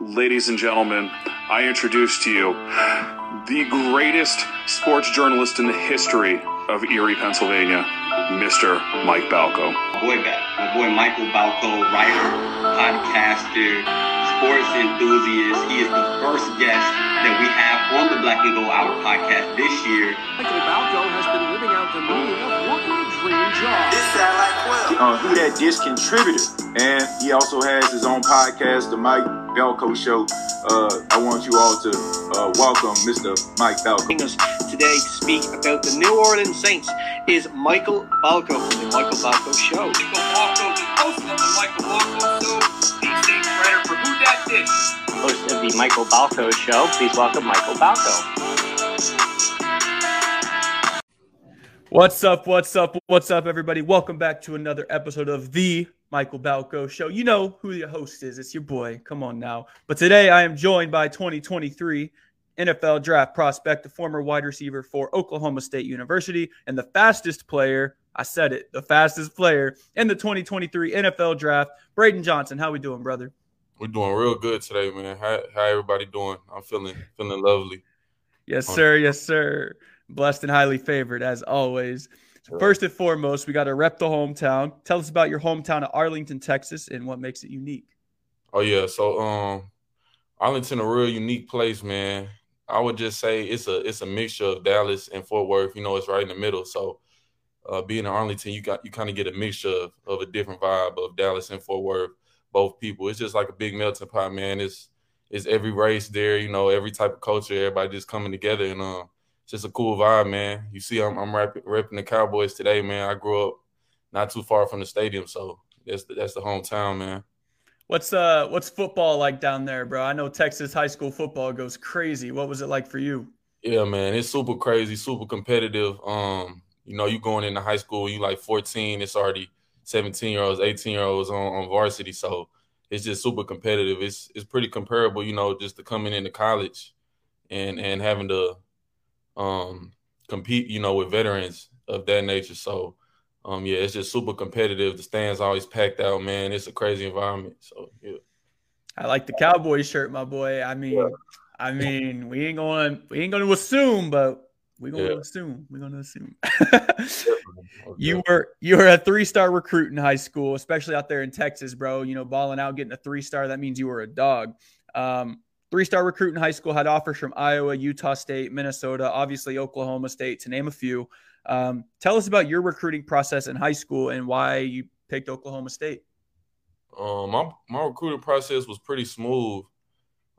Ladies and gentlemen, I introduce to you the greatest sports journalist in the history of Erie, Pennsylvania, Mr. Mike Balko. My boy, my boy Michael Balko, writer, podcaster, sports enthusiast. He is the first guest that we have on the Black and Gold Hour podcast this year. Michael Balko has been living out the meaning of working a dream job. This sound like Quill. Uh, he that dish contributor, and he also has his own podcast, the Mike Balko Show. Uh, I want you all to uh, welcome Mr. Mike Balko. Joining us today to speak about the New Orleans Saints is Michael Balko from the Michael Balko Show. Michael Balko, the host of the Michael Balko Show, the Saints writer host of the Michael Balko Show. Please welcome Michael Balko. What's up? What's up? What's up, everybody? Welcome back to another episode of the Michael Balko Show. You know who the host is. It's your boy. Come on now. But today I am joined by 2023 NFL draft prospect, the former wide receiver for Oklahoma State University, and the fastest player. I said it, the fastest player in the 2023 NFL draft, Braydon Johnson. How we doing, brother? We're doing real good today, man. How how everybody doing? I'm feeling feeling lovely. Yes, sir. Yes, sir. Blessed and highly favored, as always. So first and foremost, we got to rep the hometown. Tell us about your hometown of Arlington, Texas, and what makes it unique. Oh yeah, so um, Arlington a real unique place, man. I would just say it's a it's a mixture of Dallas and Fort Worth. You know, it's right in the middle. So uh, being in Arlington, you got you kind of get a mixture of, of a different vibe of Dallas and Fort Worth. Both people, it's just like a big melting pot, man. It's it's every race there, you know, every type of culture, everybody just coming together, and um, it's just a cool vibe, man. You see, I'm I'm repping the Cowboys today, man. I grew up not too far from the stadium, so that's the, that's the hometown, man. What's uh what's football like down there, bro? I know Texas high school football goes crazy. What was it like for you? Yeah, man, it's super crazy, super competitive. Um, you know, you going into high school, you like 14, it's already 17 year olds, 18 year olds on, on varsity. So it's just super competitive. It's it's pretty comparable, you know, just to coming into college and and having to um compete, you know, with veterans of that nature. So um yeah, it's just super competitive. The stands always packed out, man. It's a crazy environment. So yeah. I like the Cowboy shirt, my boy. I mean, yeah. I mean, we ain't going we ain't gonna assume, but we're gonna yeah. assume. We're gonna assume. you were you were a three star recruit in high school, especially out there in Texas, bro. You know, balling out, getting a three star. That means you were a dog. Um, three star recruit in high school had offers from Iowa, Utah State, Minnesota, obviously Oklahoma State, to name a few. Um, tell us about your recruiting process in high school and why you picked Oklahoma State. Um, my my recruiting process was pretty smooth.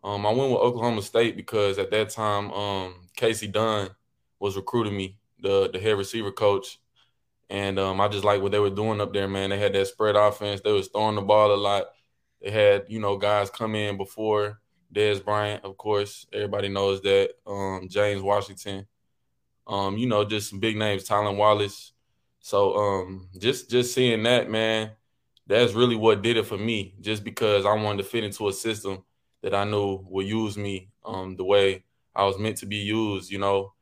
Um, I went with Oklahoma State because at that time, um, Kasey Dunn was recruiting me, the the head receiver coach, and um, I just like what they were doing up there, man. They had that spread offense. They was throwing the ball a lot. They had you know guys come in before Dez Bryant, of course. Everybody knows that. Um, James Washington. Um, you know, just some big names, Tylan Wallace. So um, just just seeing that, man, that's really what did it for me. Just because I wanted to fit into a system that I knew would use me um, the way I was meant to be used, you know.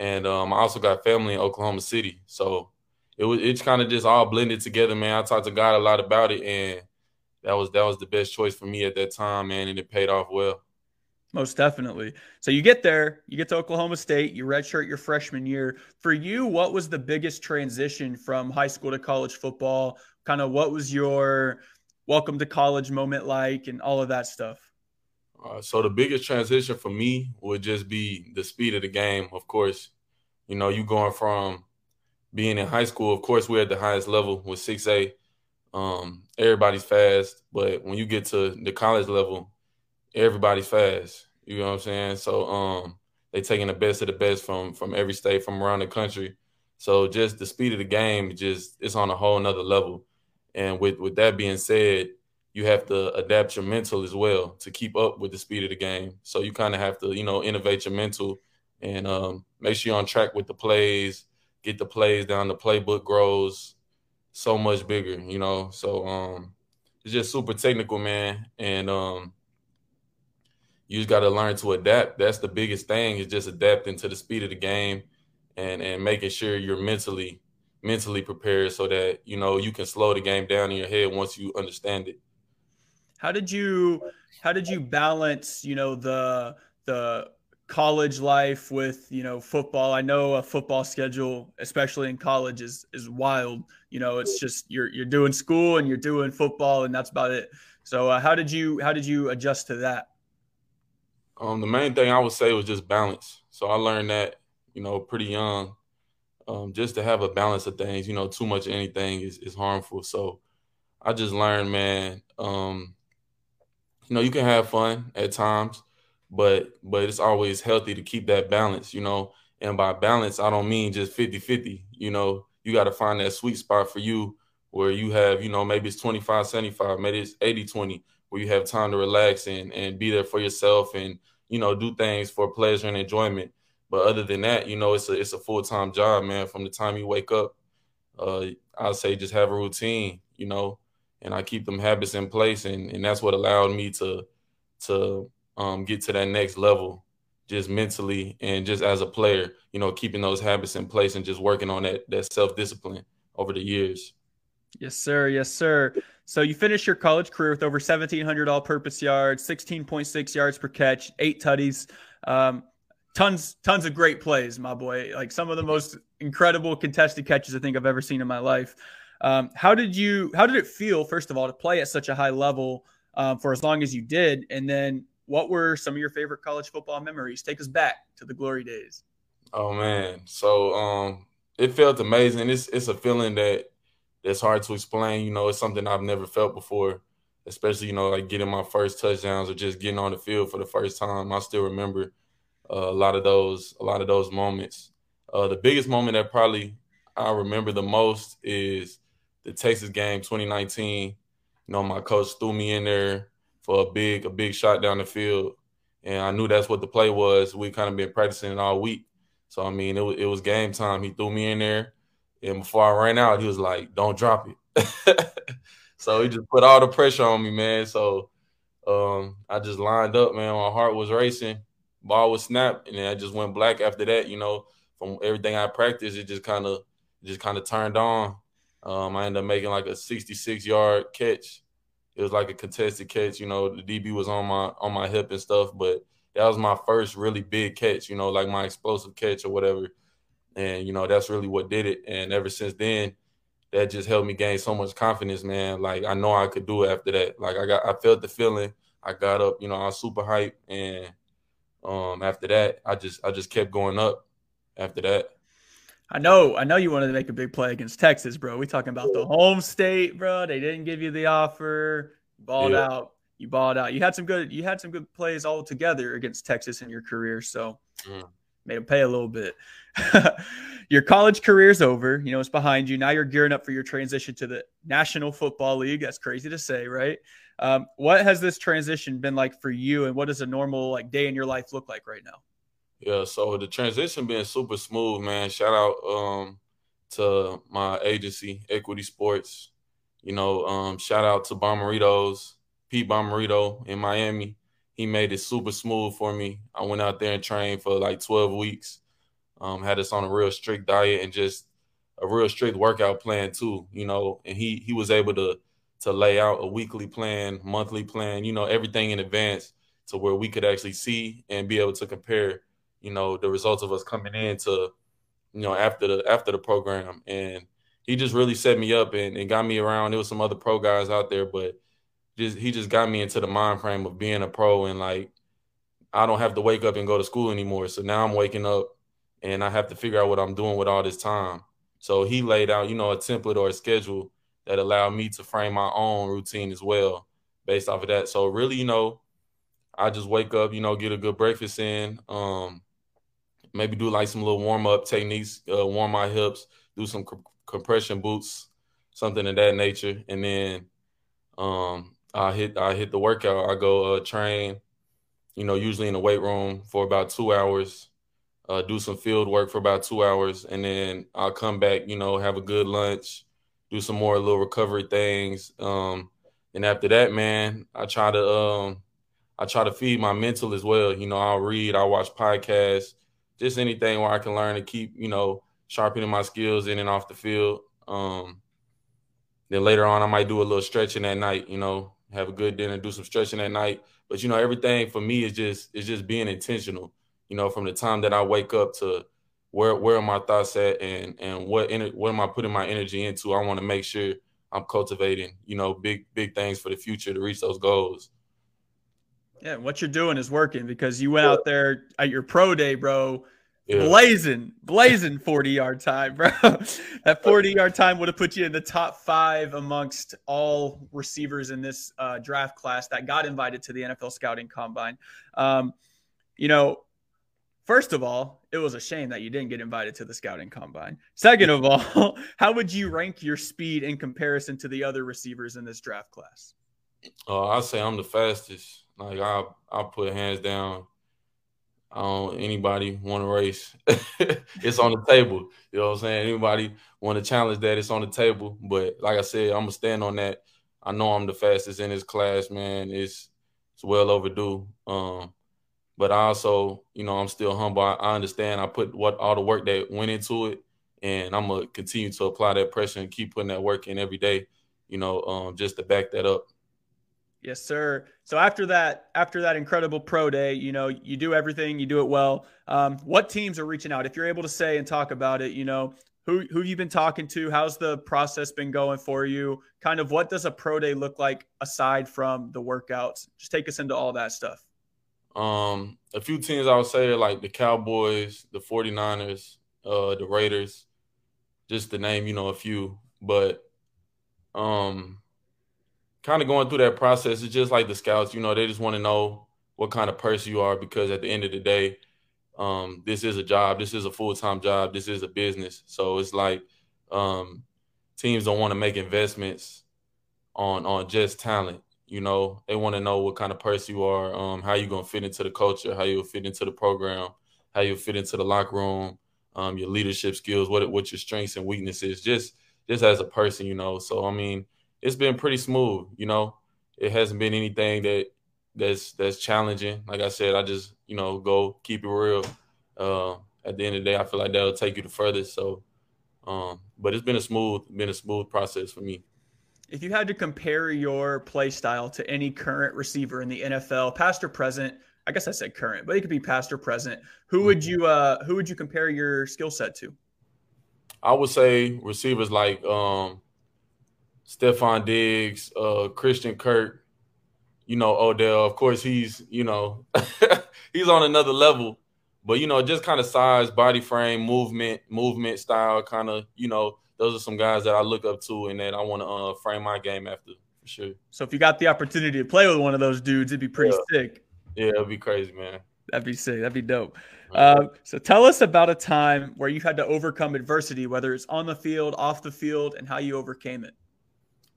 And um, I also got family in Oklahoma City, so it was it's kind of just all blended together, man. I talked to God a lot about it, and that was that was the best choice for me at that time, man, and it paid off well. Most definitely. So you get there, you get to Oklahoma State, you redshirt your freshman year. For you, what was the biggest transition from high school to college football? Kind of what was your welcome to college moment like, and all of that stuff? Uh, so the biggest transition for me would just be the speed of the game. Of course, you know, you going from being in high school. Of course, we're at the highest level with six A. Um, everybody's fast, but when you get to the college level, everybody's fast. You know what I'm saying? So um, they taking the best of the best from from every state from around the country. So just the speed of the game, just it's on a whole nother level. And with with that being said, you have to adapt your mental as well to keep up with the speed of the game. So you kind of have to, you know, innovate your mental and um, make sure you're on track with the plays, get the plays down. The playbook grows so much bigger, you know. So um, it's just super technical, man. And um, you just got to learn to adapt. That's the biggest thing is just adapting to the speed of the game and and making sure you're mentally mentally prepared so that you know you can slow the game down in your head once you understand it. How did you how did you balance you know the the college life with you know football? I know a football schedule especially in college is is wild. You know it's just you're you're doing school and you're doing football and that's about it. So uh, how did you how did you adjust to that? Um the main thing i would say was just balance. So i learned that you know pretty young. Um just to have a balance of things you know too much of anything is, is harmful. So i just learned man um you know you can have fun at times but but it's always healthy to keep that balance, you know. And by balance, I don't mean just 50-50, you know. You got to find that sweet spot for you where you have, you know, maybe it's 25 75, maybe it's 80 20 where you have time to relax and and be there for yourself and, you know, do things for pleasure and enjoyment. But other than that, you know, it's a it's a full-time job, man, from the time you wake up. Uh I'll say just have a routine, you know, and I keep them habits in place and and that's what allowed me to to um, get to that next level just mentally and just as a player, you know, keeping those habits in place and just working on that that self-discipline over the years. Yes, sir. Yes, sir. So you finished your college career with over 1,700 all-purpose yards, 16.6 yards per catch, eight tutties, um, tons, tons of great plays, my boy. Like some of the most incredible contested catches I think I've ever seen in my life. Um, how did you? How did it feel, first of all, to play at such a high level um, for as long as you did, and then what were some of your favorite college football memories? Take us back to the glory days. Oh man, so um, it felt amazing. It's it's a feeling that that's hard to explain. You know, it's something I've never felt before, especially you know like getting my first touchdowns or just getting on the field for the first time. I still remember uh, a lot of those a lot of those moments. Uh, the biggest moment that probably I remember the most is the Texas game 2019. You know, my coach threw me in there for a big a big shot down the field, and I knew that's what the play was. We kind of been practicing it all week, so I mean it was, it was game time. He threw me in there, and before I ran out, he was like, "Don't drop it." so he just put all the pressure on me, man. So um, I just lined up, man. My heart was racing, ball was snapped, and I just went black after that. You know, from everything I practiced, it just kind of just kind of turned on. Um, I ended up making like a 66 yard catch it was like a contested catch. You know, the DB was on my on my hip and stuff, but that was my first really big catch. You know, like my explosive catch or whatever. And you know, that's really what did it. And ever since then, that just helped me gain so much confidence, man. Like I know I could do it after that. Like I got, I felt the feeling. I got up, you know, I was super hype, and um, after that, I just, I just kept going up. After that. I know, I know you wanted to make a big play against Texas, bro. We talking about the home state, bro. They didn't give you the offer. You balled yeah. out. You balled out. You had some good. You had some good plays all together against Texas in your career, so mm. made them pay a little bit. your college career's over. You know it's behind you. Now you're gearing up for your transition to the National Football League. That's crazy to say, right? Um, what has this transition been like for you, and what does a normal like day in your life look like right now? Yeah, so the transition being super smooth, man. Shout out um to my agency, Equity Sports. You know, um, shout out to Bommaritos, Pete Bommarito in Miami. He made it super smooth for me. I went out there and trained for like 12 weeks. Um, had us on a real strict diet and just a real strict workout plan too, you know, and he he was able to to lay out a weekly plan, monthly plan, you know, everything in advance to where we could actually see and be able to compare you know, the results of us coming in to, you know, after the after the program. And he just really set me up and, and got me around. There was some other pro guys out there, but just he just got me into the mind frame of being a pro and like I don't have to wake up and go to school anymore. So now I'm waking up and I have to figure out what I'm doing with all this time. So he laid out, you know, a template or a schedule that allowed me to frame my own routine as well based off of that. So really, you know, I just wake up, you know, get a good breakfast in, um, maybe do like some little warm up techniques, uh, warm my hips, do some compression boots, something of that nature, and then um, I hit I hit the workout. I go uh, train, you know, usually in the weight room for about two hours. Uh, do some field work for about two hours, and then I'll come back. You know, have a good lunch, do some more little recovery things, um, and after that, man, I try to um, I try to feed my mental as well. You know, I'll read, I'll watch podcasts, just anything where I can learn to keep, you know, sharpening my skills in and off the field. Um, then later on, I might do a little stretching at night, you know, have a good dinner, do some stretching at night. But you know, everything for me is just is just being intentional. You know, from the time that I wake up to where where are my thoughts at and and what ener- what am I putting my energy into? I want to make sure I'm cultivating, you know, big big things for the future to reach those goals. Yeah, what you're doing is working because you went out there at your pro day, bro, Yeah. blazing, blazing 40 yard time, bro. that 40 yard time would have put you in the top five amongst all receivers in this uh, draft class that got invited to the NFL scouting combine. Um, you know, first of all, it was a shame that you didn't get invited to the scouting combine. Second of all, how would you rank your speed in comparison to the other receivers in this draft class? Uh, I say I'm the fastest. Like I I put hands down. I don't anybody want to race. it's on the table. You know what I'm saying? Anybody want to challenge that? It's on the table. But like I said, I'm gonna stand on that. I know I'm the fastest in this class, man. It's it's well overdue. Um, but I also, you know, I'm still humble. I, I understand I put what all the work that went into it, and I'm gonna continue to apply that pressure and keep putting that work in every day. You know, um, just to back that up. Yes, sir. So after that, after that incredible pro day, you know, you do everything, you do it well. Um, what teams are reaching out? If you're able to say and talk about it, you know, who who have you been talking to? How's the process been going for you? Kind of what does a pro day look like aside from the workouts? Just take us into all that stuff. Um, a few teams I would say like the Cowboys, the 49ers, uh, the Raiders, just to name, you know, a few. But um kind of going through that process, it's just like the scouts, you know, they just want to know what kind of person you are because at the end of the day, um, this is a job, this is a full-time job, this is a business. So it's like um teams don't want to make investments on on just talent you know they want to know what kind of person you are um, how you gonna fit into the culture how you'll fit into the program how you'll fit into the locker room um, your leadership skills what what your strengths and weaknesses just just as a person you know so i mean it's been pretty smooth you know it hasn't been anything that that's that's challenging like i said i just you know go keep it real uh, at the end of the day i feel like that'll take you the furthest so um, but it's been a smooth been a smooth process for me If you had to compare your play style to any current receiver in the NFL, past or present, I guess I said current, but it could be past or present. Who would you uh who would you compare your skill set to? I would say receivers like um Stefon Diggs, uh Christian Kirk, you know, Odell. Of course, he's, you know, he's on another level. But you know, just kind of size, body frame, movement, movement style, kind of, you know, those are some guys that I look up to and that I want to uh, frame my game after for sure. So if you got the opportunity to play with one of those dudes, it'd be pretty sick. Yeah, it'd be crazy, man. That'd be sick. That'd be dope. Uh, so tell us about a time where you had to overcome adversity, whether it's on the field, off the field, and how you overcame it.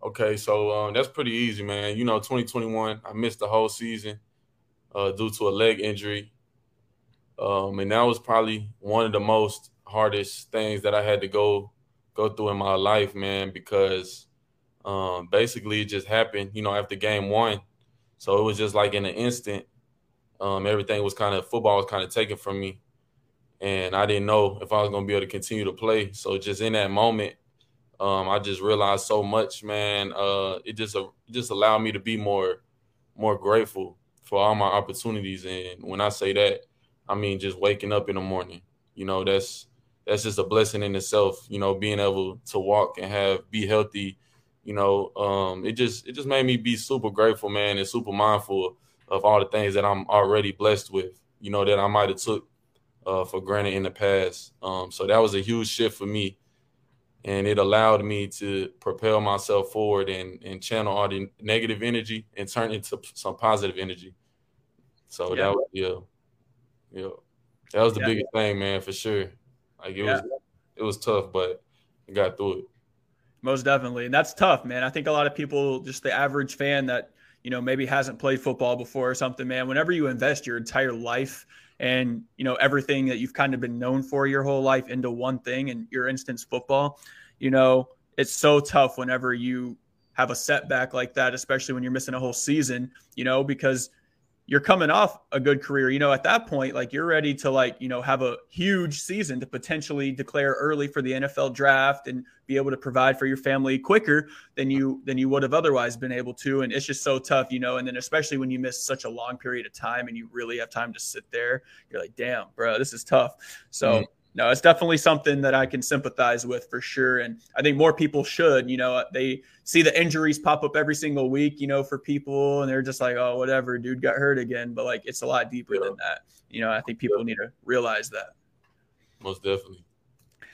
Okay, so um, that's pretty easy, man. You know, 2021, I missed the whole season uh, due to a leg injury. Um, and that was probably one of the most hardest things that I had to go go through in my life, man, because um, basically it just happened, you know, after game one. So it was just like in an instant, um, everything was kind of football was kind of taken from me, and I didn't know if I was going to be able to continue to play. So just in that moment, um, I just realized so much, man. Uh, it just uh, just allowed me to be more more grateful for all my opportunities, and when I say that, I mean just waking up in the morning. You know, that's that's just a blessing in itself. You know, being able to walk and have be healthy. You know, um, it just it just made me be super grateful, man, and super mindful of all the things that I'm already blessed with. You know, that I might have took uh, for granted in the past. Um, so that was a huge shift for me, and it allowed me to propel myself forward and and channel all the negative energy and turn it into some positive energy. So Yeah. that was yeah, yeah, that was the Yeah. biggest thing, man, for sure. Like it was it was tough, but I got through it. Most definitely. And that's tough, man. I think a lot of people, just the average fan that, you know, maybe hasn't played football before or something, man, whenever you invest your entire life and, you know, everything that you've kind of been known for your whole life into one thing and your instance football, you know, it's so tough whenever you have a setback like that, especially when you're missing a whole season, you know, because you're coming off a good career. You know, at that point, like you're ready to like, you know, have a huge season to potentially declare early for the NFL draft and be able to provide for your family quicker than you than you would have otherwise been able to. And it's just so tough, you know. And then especially when you miss such a long period of time and you really have time to sit there, you're like, damn, bro, this is tough. So mm-hmm no, it's definitely something that I can sympathize with for sure. And I think more people should, you know, they see the injuries pop up every single week, you know, for people and they're just like, oh, whatever, dude got hurt again. But like, it's a lot deeper yeah. than that. You know, I think people yeah. need to realize that. Most definitely.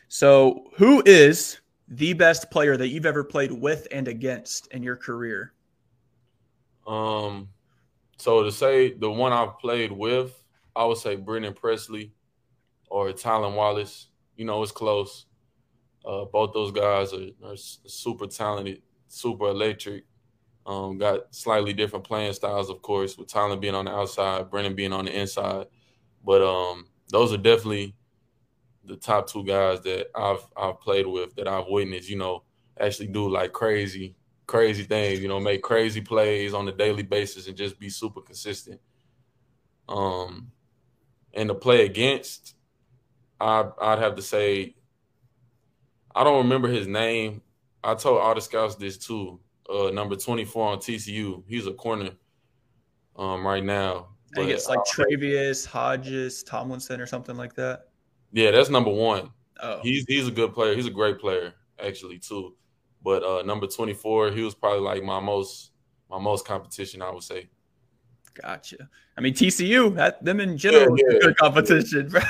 So, who is the best player that you've ever played with and against in your career? Um, so to say the one I've played with, I would say Brennan Presley or Tylan Wallace. You know, it's close. Uh, both those guys are, are, super talented, super electric. Um, got slightly different playing styles, of course, with Tylan being on the outside, Brennan being on the inside. But um, those are definitely the top two guys that I've I've played with that I've witnessed. You know, actually do like crazy, crazy things. You know, make crazy plays on a daily basis and just be super consistent. Um, and to play against, I I'd have to say I don't remember his name. I told all the scouts this too. Uh, number twenty four on TCU. He's a corner um, right now. I think it's like uh, Travius Hodges Tomlinson or something like that. Yeah, that's number one. Oh. He's he's a good player. He's a great player actually too. But uh, number twenty four, he was probably like my most my most competition. I would say. Gotcha. I mean TCU, that them in general, yeah, yeah. good competition.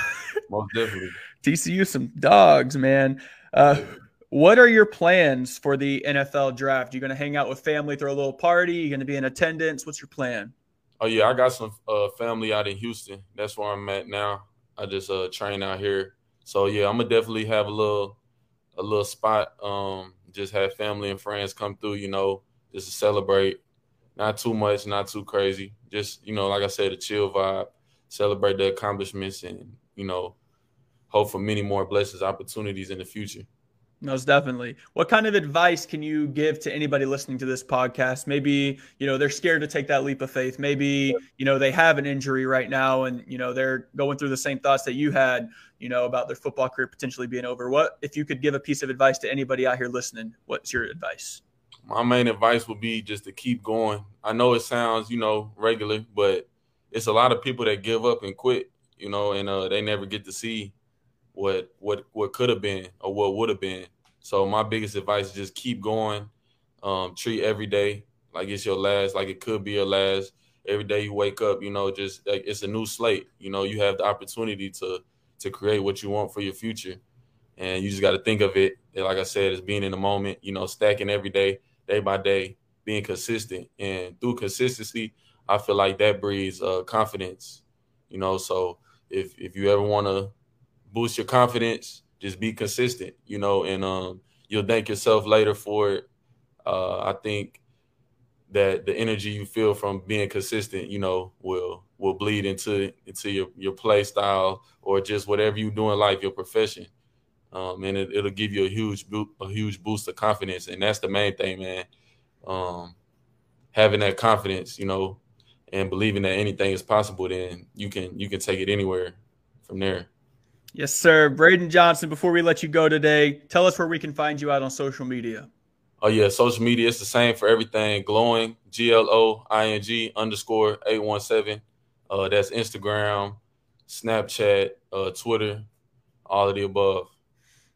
Most definitely. TCU, some dogs, man. Uh, what are your plans for the NFL draft? You going to hang out with family, throw a little party? You going to be in attendance? What's your plan? Oh yeah, I got some uh, family out in Houston. That's where I'm at now. I just uh, train out here, so yeah, I'm gonna definitely have a little a little spot. Um, just have family and friends come through. You know, just to celebrate. Not too much, not too crazy. Just you know, like I said, a chill vibe. Celebrate the accomplishments and you know hope for many more blessings, opportunities in the future. Most definitely. What kind of advice can you give to anybody listening to this podcast? Maybe, you know, they're scared to take that leap of faith. Maybe, you know, they have an injury right now and, you know, they're going through the same thoughts that you had, you know, about their football career potentially being over. What, if you could give a piece of advice to anybody out here listening, what's your advice? My main advice would be just to keep going. I know it sounds, you know, regular, but it's a lot of people that give up and quit, you know, and uh, they never get to see what what what could have been or what would have been. So my biggest advice is just keep going. Um, treat every day like it's your last, like it could be your last. Every day you wake up, you know, just like it's a new slate. You know, you have the opportunity to to create what you want for your future, and you just got to think of it. Like I said, as being in the moment. You know, stacking every day, day by day, being consistent, and through consistency, I feel like that breeds uh, confidence. You know, so if if you ever want to boost your confidence. Just be consistent, you know, and um, you'll thank yourself later for it. Uh, I think that the energy you feel from being consistent, you know, will will bleed into into your your play style or just whatever you do in life, your profession. Um, and it, will give you a huge a huge boost of confidence, and that's the main thing, man. Um, having that confidence, you know, and believing that anything is possible, then you can you can take it anywhere from there. Yes, sir. Braydon Johnson, before we let you go today, tell us where we can find you out on social media. Oh, yeah. Social media, it's the same for everything. Glowing, G L O I N G underscore 817. Uh, that's Instagram, Snapchat, uh, Twitter, all of the above.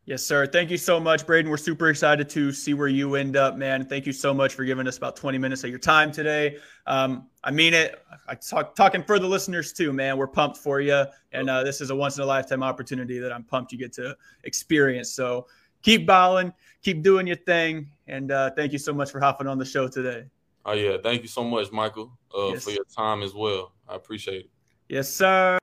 Yes, sir. Thank you so much, Braydon. We're super excited to see where you end up, man. Thank you so much for giving us about 20 minutes of your time today. Um, I mean it. I talk talking for the listeners too, man. We're pumped for you, and uh, this is a once in a lifetime opportunity that I'm pumped you get to experience. So keep balling, keep doing your thing, and uh, thank you so much for hopping on the show today. Oh yeah, thank you so much, Michael, uh, yes. for your time as well. I appreciate it. Yes, sir.